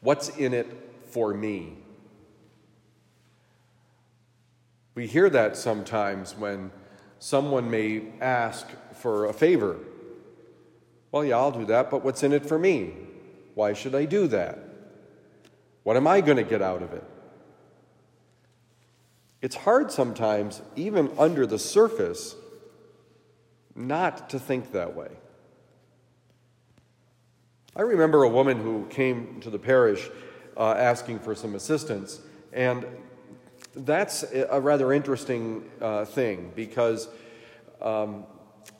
What's in it for me? We hear that sometimes when someone may ask for a favor. Well, yeah, I'll do that, but what's in it for me? Why should I do that? What am I going to get out of it? It's hard sometimes, even under the surface, not to think that way. I remember a woman who came to the parish uh, asking for some assistance, and that's a rather interesting uh, thing because um,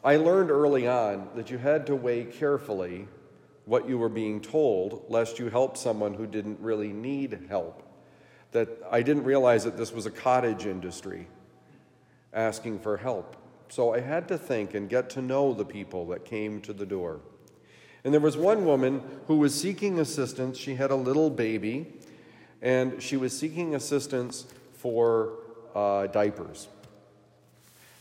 I learned early on that you had to weigh carefully what you were being told, lest you help someone who didn't really need help. That I didn't realize that this was a cottage industry asking for help. So I had to think and get to know the people that came to the door. And there was one woman who was seeking assistance. She had a little baby, and she was seeking assistance for uh, diapers.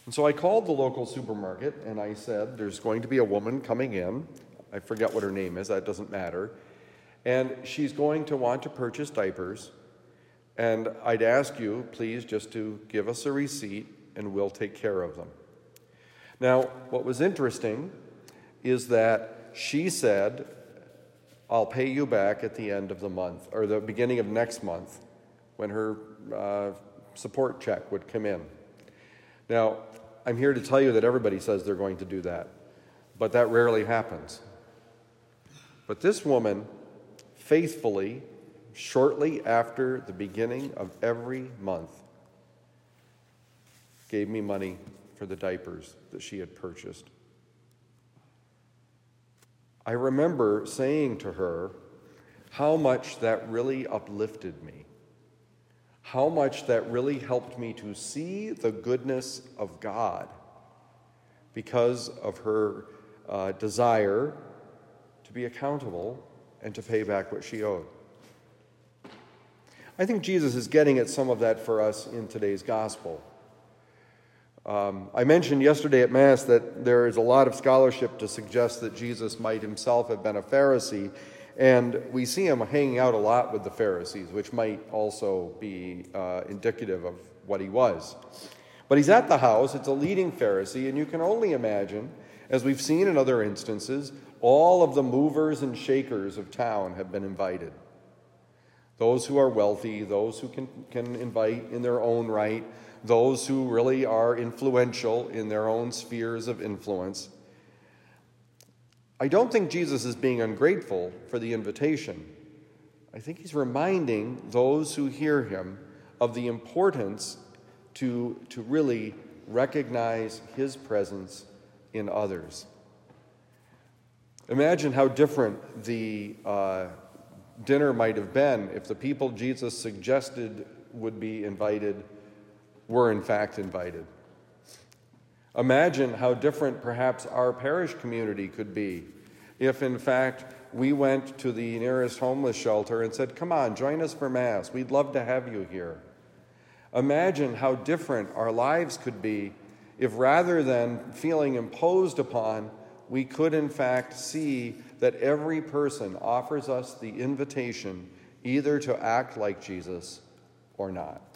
And so I called the local supermarket and I said, There's going to be a woman coming in. I forget what her name is, that doesn't matter. And she's going to want to purchase diapers. And I'd ask you, please, just to give us a receipt and we'll take care of them. Now, what was interesting is that she said, I'll pay you back at the end of the month or the beginning of next month when her uh, support check would come in. Now, I'm here to tell you that everybody says they're going to do that, but that rarely happens. But this woman faithfully, shortly after the beginning of every month, gave me money for the diapers that she had purchased. I remember saying to her how much that really uplifted me how much that really helped me to see the goodness of God because of her uh, desire to be accountable and to pay back what she owed. I think Jesus is getting at some of that for us in today's gospel. Um, I mentioned yesterday at Mass that there is a lot of scholarship to suggest that Jesus might himself have been a Pharisee and we see him hanging out a lot with the Pharisees, which might also be uh, indicative of what he was. But he's at the house, it's a leading Pharisee, and you can only imagine, as we've seen in other instances, all of the movers and shakers of town have been invited. Those who are wealthy, those who can, can invite in their own right, those who really are influential in their own spheres of influence. I don't think Jesus is being ungrateful for the invitation. I think he's reminding those who hear him of the importance to, to really recognize his presence in others. Imagine how different the uh, dinner might have been if the people Jesus suggested would be invited were in fact invited. Imagine how different perhaps our parish community could be if, in fact, we went to the nearest homeless shelter and said, Come on, join us for Mass. We'd love to have you here. Imagine how different our lives could be if rather than feeling imposed upon, we could in fact see that every person offers us the invitation either to act like Jesus or not.